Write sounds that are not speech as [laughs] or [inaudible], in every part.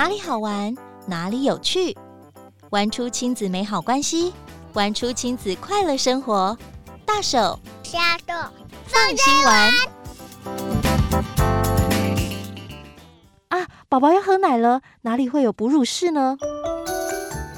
哪里好玩，哪里有趣，玩出亲子美好关系，玩出亲子快乐生活。大手小手放心玩啊！宝宝要喝奶了，哪里会有哺乳室呢？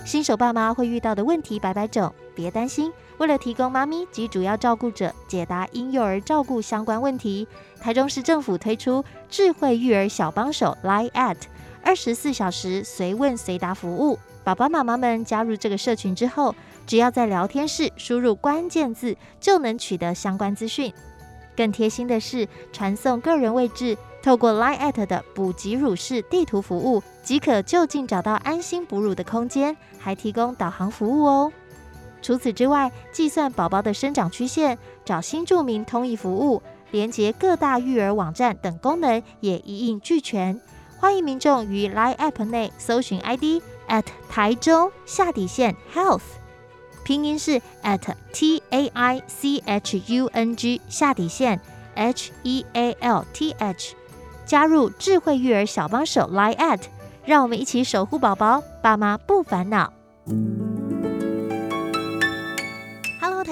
新手爸妈会遇到的问题百百种，别担心。为了提供妈咪及主要照顾者解答婴幼儿照顾相关问题，台中市政府推出智慧育儿小帮手 Line@ 二十四小时随问随答服务。爸爸妈妈们加入这个社群之后，只要在聊天室输入关键字，就能取得相关资讯。更贴心的是，传送个人位置，透过 Line@ 的补给乳室地图服务，即可就近找到安心哺乳的空间，还提供导航服务哦。除此之外，计算宝宝的生长曲线、找新住民通译服务、连接各大育儿网站等功能也一应俱全。欢迎民众于 Line App 内搜寻 ID at 台中下底线 Health，拼音是 at T A I C H U N G 下底线 H E A L T H，加入智慧育儿小帮手 Line@，让我们一起守护宝宝，爸妈不烦恼。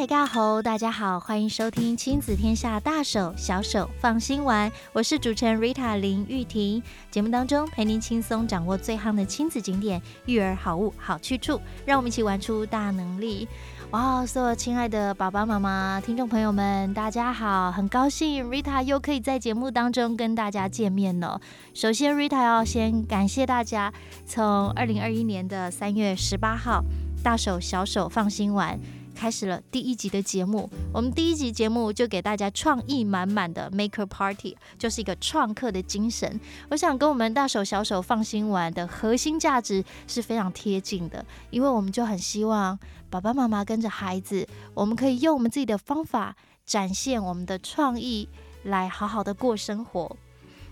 大家好，大家好，欢迎收听亲子天下大手小手放心玩，我是主持人 Rita 林玉婷。节目当中陪您轻松掌握最夯的亲子景点、育儿好物、好去处，让我们一起玩出大能力。哇，所有亲爱的爸爸妈妈、听众朋友们，大家好，很高兴 Rita 又可以在节目当中跟大家见面了。首先，Rita 要先感谢大家，从二零二一年的三月十八号，大手小手放心玩。开始了第一集的节目，我们第一集节目就给大家创意满满的 Maker Party，就是一个创客的精神。我想跟我们大手小手放心玩的核心价值是非常贴近的，因为我们就很希望爸爸妈妈跟着孩子，我们可以用我们自己的方法展现我们的创意，来好好的过生活。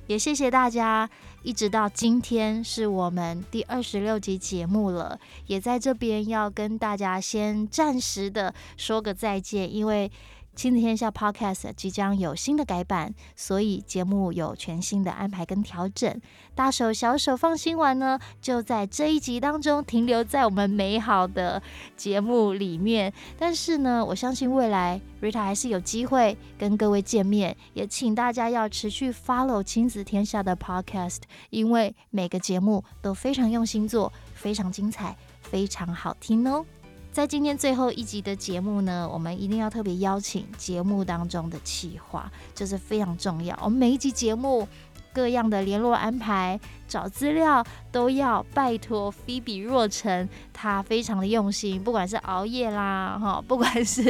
也谢谢大家，一直到今天是我们第二十六集节目了，也在这边要跟大家先暂时的说个再见，因为。亲子天下 Podcast 即将有新的改版，所以节目有全新的安排跟调整。大手小手放心玩呢，就在这一集当中停留在我们美好的节目里面。但是呢，我相信未来 Rita 还是有机会跟各位见面，也请大家要持续 follow 亲子天下的 Podcast，因为每个节目都非常用心做，非常精彩，非常好听哦。在今天最后一集的节目呢，我们一定要特别邀请节目当中的企划，就是非常重要。我们每一集节目各样的联络安排。找资料都要拜托菲比若晨，他非常的用心，不管是熬夜啦，哈，不管是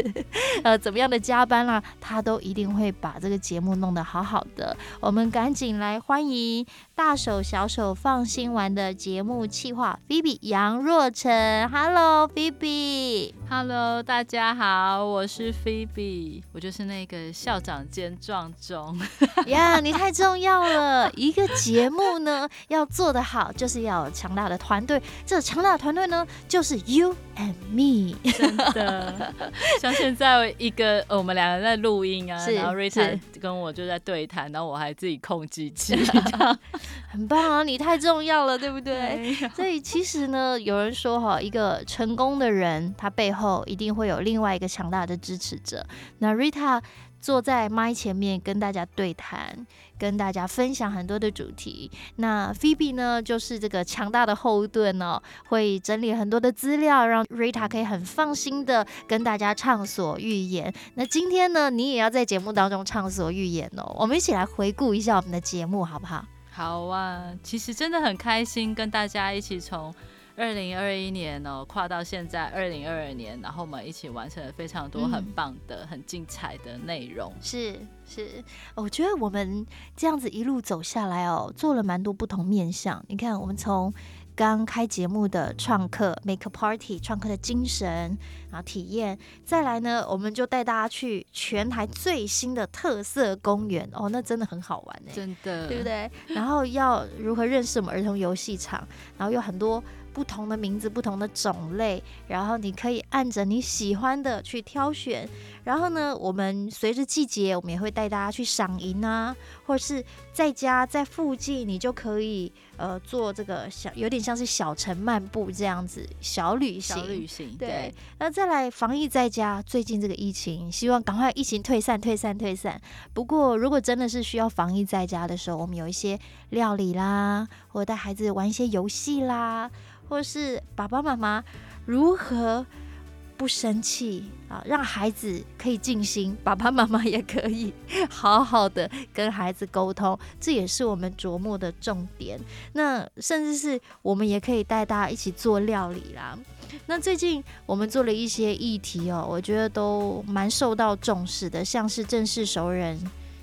呃怎么样的加班啦，他都一定会把这个节目弄得好好的。我们赶紧来欢迎大手小手放心玩的节目企划菲比杨若晨。Hello，菲比。Hello，大家好，我是菲比，我就是那个校长兼撞钟。呀，yeah, 你太重要了，一个节目呢。要做得好，就是要有强大的团队。这个强大的团队呢，就是 you and me。[laughs] 真的，像现在一个我们两个在录音啊，然后 Rita 跟我就在对谈，然后我还自己控机器，[laughs] 很棒啊！你太重要了，对不对？所以其实呢，有人说哈，一个成功的人，他背后一定会有另外一个强大的支持者。那 Rita 坐在麦前面跟大家对谈。跟大家分享很多的主题，那 Phoebe 呢，就是这个强大的后盾哦，会整理很多的资料，让 Rita 可以很放心的跟大家畅所欲言。那今天呢，你也要在节目当中畅所欲言哦，我们一起来回顾一下我们的节目，好不好？好啊，其实真的很开心跟大家一起从。二零二一年哦，跨到现在二零二二年，然后我们一起完成了非常多很棒的、嗯、很精彩的内容。是是，我觉得我们这样子一路走下来哦，做了蛮多不同面向。你看，我们从刚开节目的创客 Make a Party，创客的精神，然后体验，再来呢，我们就带大家去全台最新的特色公园哦，那真的很好玩哎，真的，对不对？然后要如何认识我们儿童游戏场，然后有很多。不同的名字、不同的种类，然后你可以按着你喜欢的去挑选。然后呢，我们随着季节，我们也会带大家去赏银啊，或者是在家在附近，你就可以呃做这个小，有点像是小城漫步这样子小旅行。小旅行，对。对，那再来防疫在家，最近这个疫情，希望赶快疫情退散、退散、退散。不过如果真的是需要防疫在家的时候，我们有一些料理啦，或者带孩子玩一些游戏啦，或者是爸爸妈妈如何。不生气啊，让孩子可以静心，爸爸妈妈也可以 [laughs] 好好的跟孩子沟通，这也是我们琢磨的重点。那甚至是我们也可以带大家一起做料理啦。那最近我们做了一些议题哦，我觉得都蛮受到重视的，像是正式熟人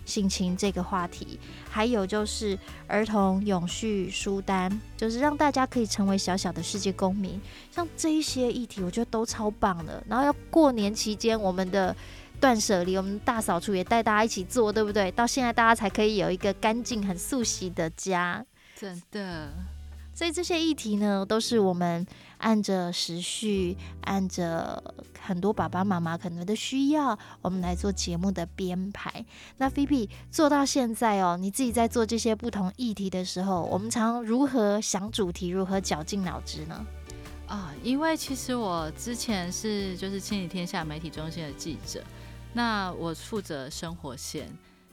性情这个话题，还有就是儿童永续书单，就是让大家可以成为小小的世界公民。像这一些议题，我觉得都超棒的。然后要过年期间，我们的断舍离，我们大扫除也带大家一起做，对不对？到现在大家才可以有一个干净、很素洗的家。真的。所以这些议题呢，都是我们按着时序，按着很多爸爸妈妈可能的需要，我们来做节目的编排。那菲比做到现在哦，你自己在做这些不同议题的时候，我们常如何想主题，如何绞尽脑汁呢？啊，因为其实我之前是就是千里天下媒体中心的记者，那我负责生活线。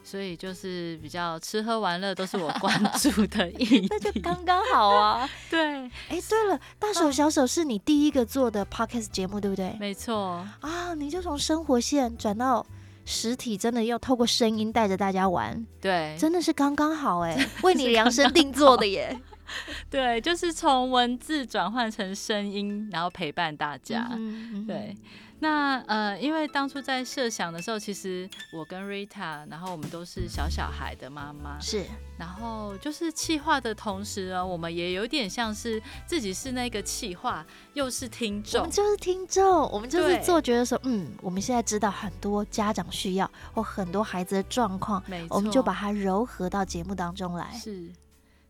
所以就是比较吃喝玩乐都是我关 [laughs] 注的议题，那就刚刚好啊。[laughs] 对，哎、欸，对了，大手小手是你第一个做的 podcast 节目，对不对？没错啊，你就从生活线转到实体，真的要透过声音带着大家玩，对，真的是刚刚好哎，[laughs] 为你量身定做的耶。对，就是从文字转换成声音，然后陪伴大家，嗯嗯对。那呃，因为当初在设想的时候，其实我跟 Rita，然后我们都是小小孩的妈妈，是。然后就是企划的同时呢，我们也有点像是自己是那个企划，又是听众。我们就是听众，我们就是做觉得说，嗯，我们现在知道很多家长需要或很多孩子的状况，没错，我们就把它糅合到节目当中来。是，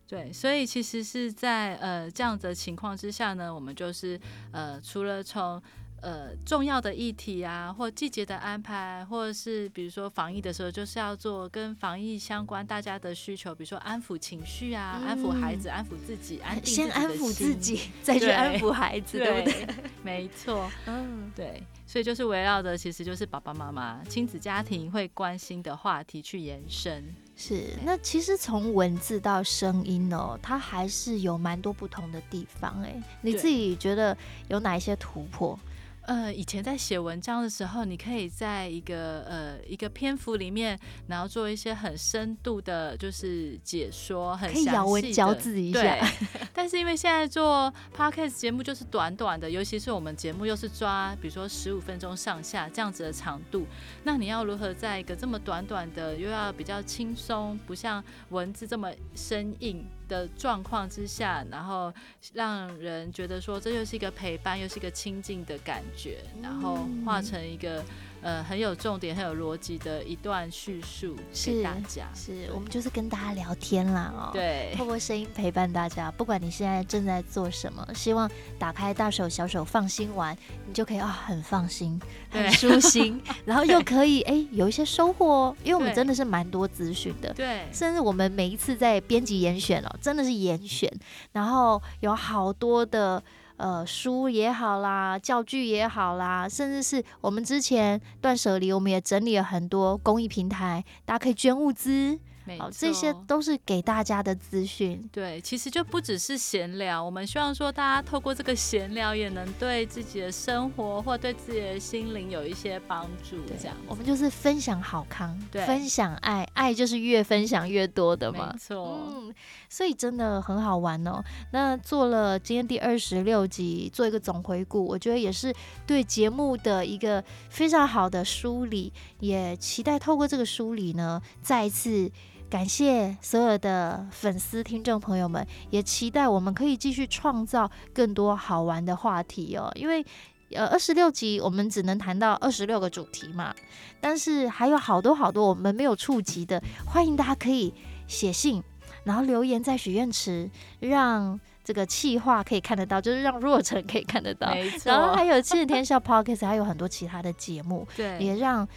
对，所以其实是在呃这样的情况之下呢，我们就是呃除了从呃，重要的议题啊，或季节的安排，或者是比如说防疫的时候，就是要做跟防疫相关大家的需求，比如说安抚情绪啊，嗯、安抚孩子，安抚自己，安先安抚自己，再去安抚孩子，对，[laughs] 对不对？[laughs] [laughs] 没错，嗯，对，所以就是围绕的，其实就是爸爸妈妈、亲子家庭会关心的话题去延伸。是，那其实从文字到声音哦，它还是有蛮多不同的地方。哎，你自己觉得有哪一些突破？呃，以前在写文章的时候，你可以在一个呃一个篇幅里面，然后做一些很深度的，就是解说，很详细的，可以咬文嚼字一下。对。[laughs] 但是因为现在做 podcast 节目就是短短的，尤其是我们节目又是抓，比如说十五分钟上下这样子的长度，那你要如何在一个这么短短的，又要比较轻松，不像文字这么生硬的状况之下，然后让人觉得说这又是一个陪伴，又是一个亲近的感觉，然后化成一个。呃，很有重点、很有逻辑的一段叙述给大家。是，是我们就是跟大家聊天啦，哦，对，透过声音陪伴大家。不管你现在正在做什么，希望打开大手小手放心玩，你就可以啊，很放心、很舒心，[laughs] 然后又可以哎有一些收获哦。因为我们真的是蛮多资讯的，对，甚至我们每一次在编辑严选哦，真的是严选，然后有好多的。呃，书也好啦，教具也好啦，甚至是我们之前断舍离，我们也整理了很多公益平台，大家可以捐物资。好，这些都是给大家的资讯。对，其实就不只是闲聊，我们希望说大家透过这个闲聊，也能对自己的生活或对自己的心灵有一些帮助。这样，我们就是分享好康，对，分享爱，爱就是越分享越多的嘛。没错，嗯，所以真的很好玩哦。那做了今天第二十六集，做一个总回顾，我觉得也是对节目的一个非常好的梳理，也期待透过这个梳理呢，再一次。感谢所有的粉丝、听众朋友们，也期待我们可以继续创造更多好玩的话题哦。因为呃，二十六集我们只能谈到二十六个主题嘛，但是还有好多好多我们没有触及的，欢迎大家可以写信，然后留言在许愿池，让这个气话可以看得到，就是让若晨可以看得到。然后还有七日天下 Podcast，还有很多其他的节目，[laughs] 对，也让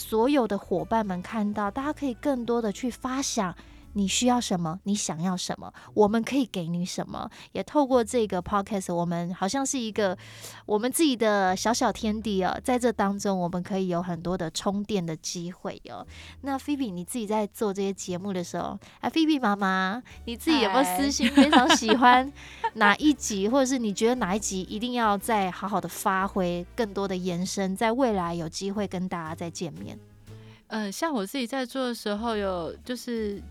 所有的伙伴们看到，大家可以更多的去发想。你需要什么？你想要什么？我们可以给你什么？也透过这个 podcast，我们好像是一个我们自己的小小天地哦，在这当中，我们可以有很多的充电的机会哦。那菲比，你自己在做这些节目的时候，啊，菲比妈妈，你自己有没有私心非常喜欢哪一集，或者是你觉得哪一集一定要再好好的发挥更多的延伸，在未来有机会跟大家再见面？呃，像我自己在做的时候，有就是。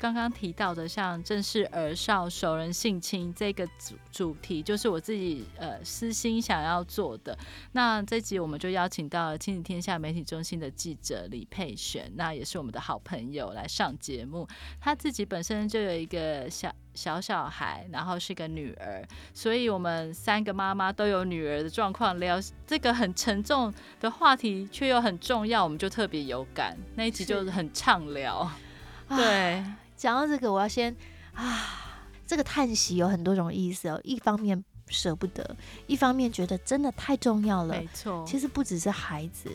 刚刚提到的，像正视儿少熟人性侵这个主主题，就是我自己呃私心想要做的。那这集我们就邀请到了亲子天下媒体中心的记者李佩璇，那也是我们的好朋友来上节目。她自己本身就有一个小小小孩，然后是个女儿，所以我们三个妈妈都有女儿的状况，聊这个很沉重的话题，却又很重要，我们就特别有感。那一集就是很畅聊，对。讲到这个，我要先啊，这个叹息有很多种意思哦。一方面舍不得，一方面觉得真的太重要了。没错，其实不只是孩子，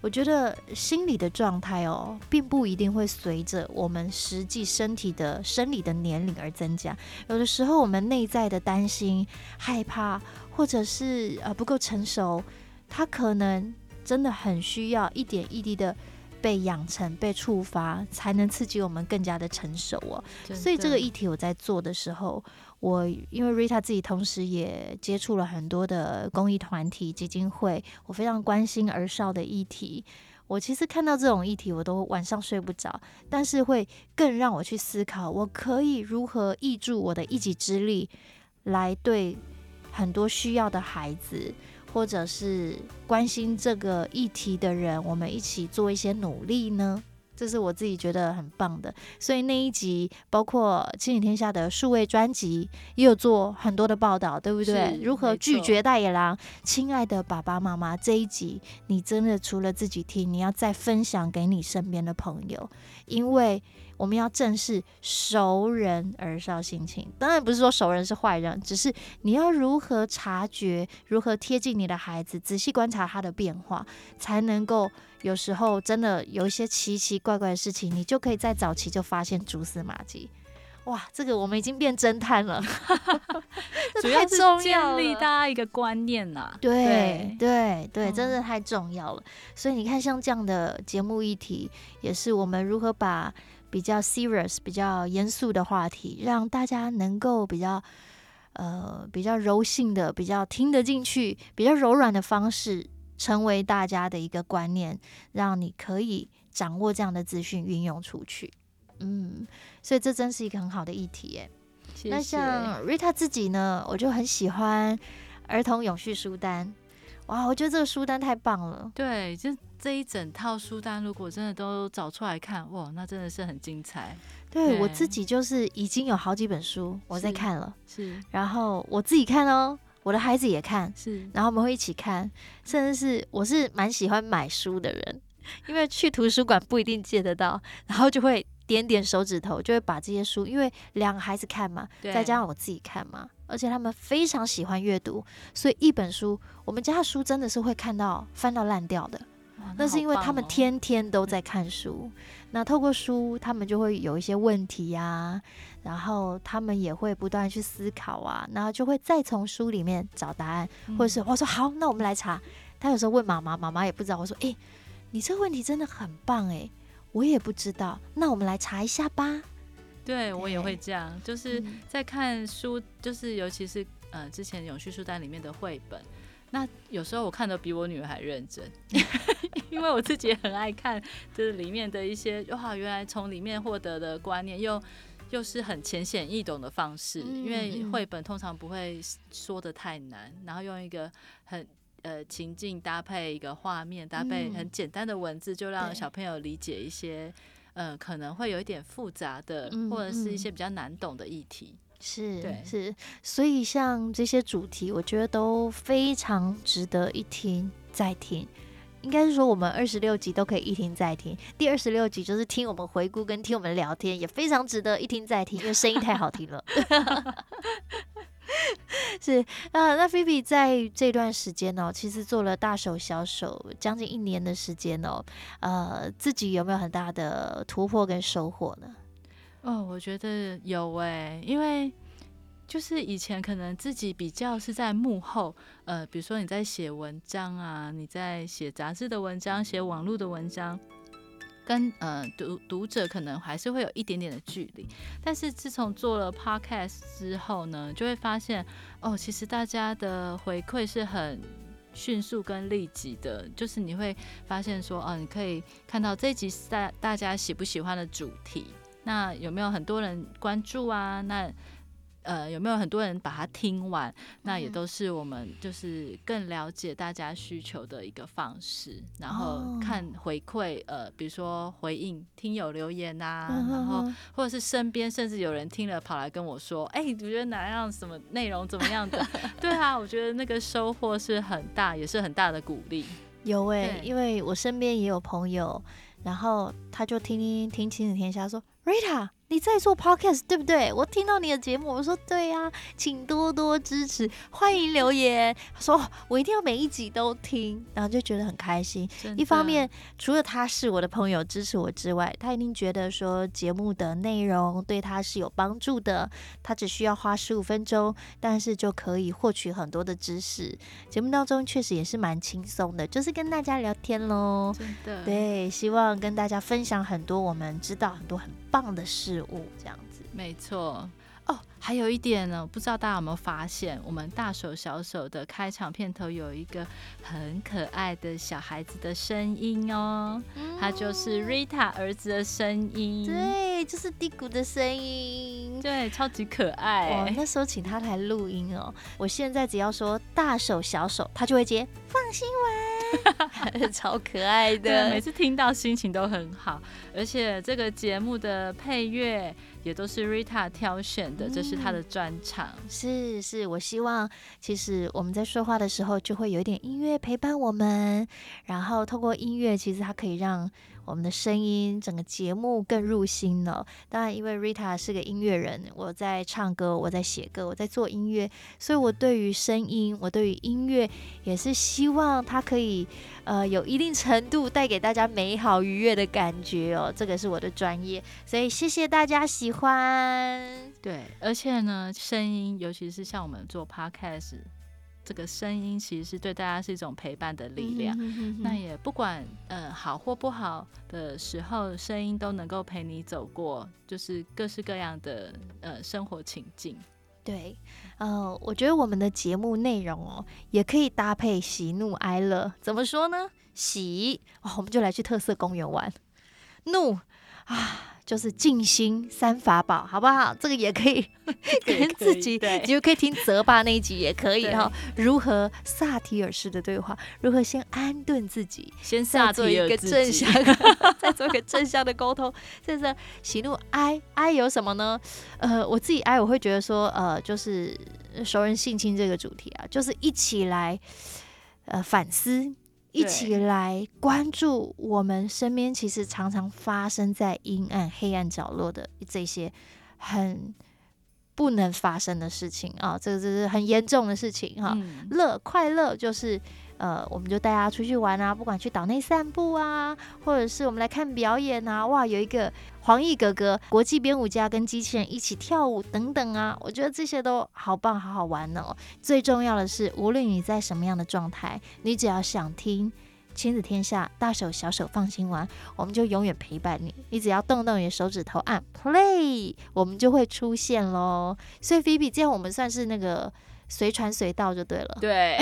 我觉得心理的状态哦，并不一定会随着我们实际身体的生理的年龄而增加。有的时候，我们内在的担心、害怕，或者是呃不够成熟，他可能真的很需要一点一滴的。被养成、被触发，才能刺激我们更加的成熟哦。所以这个议题我在做的时候，我因为 Rita 自己同时也接触了很多的公益团体、基金会，我非常关心儿少的议题。我其实看到这种议题，我都晚上睡不着，但是会更让我去思考，我可以如何挹注我的一己之力，来对很多需要的孩子。或者是关心这个议题的人，我们一起做一些努力呢？这是我自己觉得很棒的。所以那一集，包括亲子天下的数位专辑，也有做很多的报道，对不对？如何拒绝大野狼？亲爱的爸爸妈妈，这一集你真的除了自己听，你要再分享给你身边的朋友，因为。我们要正视熟人而少心情，当然不是说熟人是坏人，只是你要如何察觉，如何贴近你的孩子，仔细观察他的变化，才能够有时候真的有一些奇奇怪怪的事情，你就可以在早期就发现蛛丝马迹。哇，这个我们已经变侦探了，太重要是建立大家一个观念 [laughs] 呐。对对对，真的太重要了。所以你看，像这样的节目议题，也是我们如何把。比较 serious、比较严肃的话题，让大家能够比较呃比较柔性的、比较听得进去、比较柔软的方式，成为大家的一个观念，让你可以掌握这样的资讯运用出去。嗯，所以这真是一个很好的议题耶。谢谢。那像 Rita 自己呢，我就很喜欢儿童永续书单。哇，我觉得这个书单太棒了。对，就。这一整套书单，如果真的都找出来看，哇，那真的是很精彩。对，对我自己就是已经有好几本书我在看了，是，是，然后我自己看哦，我的孩子也看，是，然后我们会一起看，甚至是我是蛮喜欢买书的人，因为去图书馆不一定借得到，然后就会点点手指头，就会把这些书，因为两个孩子看嘛，再加上我自己看嘛，而且他们非常喜欢阅读，所以一本书，我们家的书真的是会看到翻到烂掉的。那是因为他们天天都在看书，那，透过书，他们就会有一些问题呀，啊，然后他们也会不断去思考啊，然后就会再从书里面找答案，嗯、或者是我说好，那我们来查。他有时候问妈妈，妈妈也不知道。我说，诶，你这个问题真的很棒诶，我也不知道，那我们来查一下吧。对，我也会这样，就是在看书，就是尤其是呃之前永续书单里面的绘本。那有时候我看的比我女儿还认真，因为我自己也很爱看，就是里面的一些哇，原来从里面获得的观念又又是很浅显易懂的方式，因为绘本通常不会说的太难，然后用一个很呃情境搭配一个画面，搭配很简单的文字，就让小朋友理解一些呃可能会有一点复杂的或者是一些比较难懂的议题。是对。是，所以像这些主题，我觉得都非常值得一听再听。应该是说，我们二十六集都可以一听再听。第二十六集就是听我们回顾跟听我们聊天，也非常值得一听再听，因为声音太好听了。[laughs] 是啊，那菲比在这段时间哦，其实做了大手小手将近一年的时间哦，呃，自己有没有很大的突破跟收获呢？哦，我觉得有诶，因为就是以前可能自己比较是在幕后，呃，比如说你在写文章啊，你在写杂志的文章，写网络的文章。跟呃读读者可能还是会有一点点的距离，但是自从做了 podcast 之后呢，就会发现哦，其实大家的回馈是很迅速跟立即的，就是你会发现说，哦，你可以看到这集大大家喜不喜欢的主题，那有没有很多人关注啊？那呃，有没有很多人把它听完？那也都是我们就是更了解大家需求的一个方式。然后看回馈，呃，比如说回应听友留言啊，然后或者是身边甚至有人听了跑来跟我说：“哎，你觉得哪样什么内容怎么样的？” [laughs] 对啊，我觉得那个收获是很大，也是很大的鼓励。有诶、欸，因为我身边也有朋友，然后他就听听听亲子天下说，Rita。你在做 podcast 对不对？我听到你的节目，我说对呀、啊，请多多支持，欢迎留言，他说我一定要每一集都听，然后就觉得很开心。一方面，除了他是我的朋友支持我之外，他一定觉得说节目的内容对他是有帮助的。他只需要花十五分钟，但是就可以获取很多的知识。节目当中确实也是蛮轻松的，就是跟大家聊天喽。真的，对，希望跟大家分享很多我们知道很多很棒的事物，这样子。没错哦，还有一点呢，不知道大家有没有发现，我们大手小手的开场片头有一个很可爱的小孩子的声音哦，他、嗯、就是 Rita 儿子的声音，对，就是低谷的声音，对，超级可爱。哦，那时候请他来录音哦，我现在只要说大手小手，他就会接放心玩。[laughs] 超可爱的，每次听到心情都很好，而且这个节目的配乐也都是 Rita 挑选的，这是她的专长。嗯，是是，我希望其实我们在说话的时候就会有一点音乐陪伴我们，然后透过音乐，其实它可以让。我们的声音，整个节目更入心了。当然，因为 Rita 是个音乐人，我在唱歌，我在写歌，我在做音乐，所以我对于声音，我对于音乐，也是希望它可以，呃，有一定程度带给大家美好愉悦的感觉哦。这个是我的专业，所以谢谢大家喜欢。对，而且呢，声音，尤其是像我们做 Podcast。这个声音其实是对大家是一种陪伴的力量，嗯、哼哼哼，那也不管呃好或不好的时候，声音都能够陪你走过，就是各式各样的呃生活情境。对，呃，我觉得我们的节目内容哦，也可以搭配喜怒哀乐。怎么说呢？喜，哦，我们就来去特色公园玩；怒啊。就是静心三法宝，好不好？这个也可以 [laughs] 跟自己，你就可以听泽爸那一集也可以哈。如何萨提尔式的对话？如何先安顿自己？先萨做一个正向，[laughs] 再做一个正向的沟通。这是喜怒哀，哀有什么呢？呃，我自己哀，我会觉得说，呃，就是熟人性侵这个主题啊，就是一起来呃反思。一起来关注我们身边其实常常发生在阴暗、黑暗角落的这些很不能发生的事情啊，这个这是很严重的事情哈。乐快乐就是。呃，我们就带大家出去玩啊，不管去岛内散步啊，或者是我们来看表演啊，哇，有一个黄奕哥哥国际编舞家跟机器人一起跳舞等等啊，我觉得这些都好棒，好好玩哦。最重要的是，无论你在什么样的状态，你只要想听亲子天下，大手小手放心玩，我们就永远陪伴你。你只要动动你的手指头按 play，我们就会出现喽。所以菲比，这样我们算是那个。随传随到就对了。对，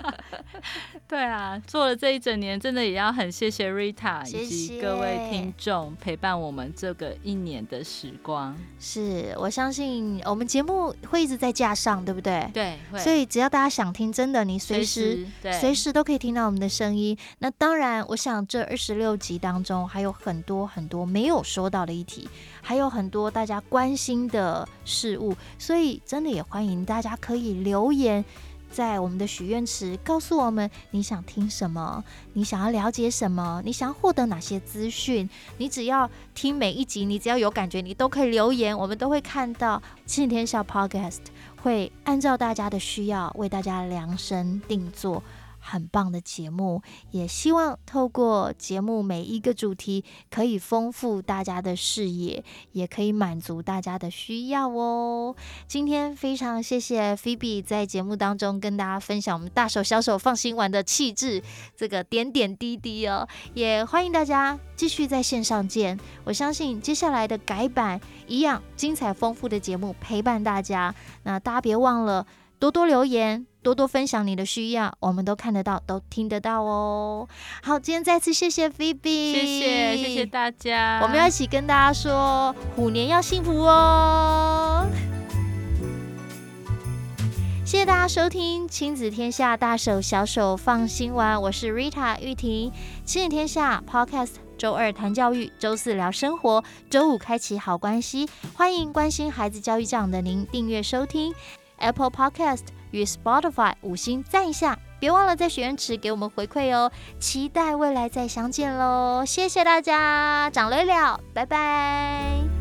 [laughs] 对啊，做了这一整年，真的也要很谢谢 Rita 以及各位听众陪伴我们这个一年的时光。是我相信我们节目会一直在架上，对不对？对，所以只要大家想听，真的你随时随时都可以听到我们的声音。那当然，我想这二十六集当中还有很多很多没有说到的议题，还有很多大家关心的事物，所以真的也欢迎大家可可以留言在我们的许愿池告诉我们你想听什么，你想要了解什么，你想要获得哪些资讯。你只要听每一集，你只要有感觉，你都可以留言，我们都会看到。亲子天下 Podcast 会按照大家的需要为大家量身定做。很棒的节目，也希望透过节目每一个主题，可以丰富大家的视野，也可以满足大家的需要哦。今天非常谢谢 Phoebe 在节目当中跟大家分享我们大手小手放心玩的气质，这个点点滴滴哦，也欢迎大家继续在线上见。我相信接下来的改版一样精彩丰富的节目陪伴大家。那大家别忘了多多留言。多多分享你的需要，我们都看得到，都听得到哦。好，今天再次谢谢 Phoebe，谢谢谢谢大家，我们要一起跟大家说虎年要幸福哦。谢谢大家收听亲子天下大手小手放心玩，我是 Rita 玉婷。亲子天下 Podcast，周二谈教育，周四聊生活，周五开启好关系。欢迎关心孩子教育这样的您订阅收听 Apple Podcast。与 Spotify 五星赞一下，别忘了在许愿池给我们回馈哦！期待未来再相见喽！谢谢大家，长累了，拜拜。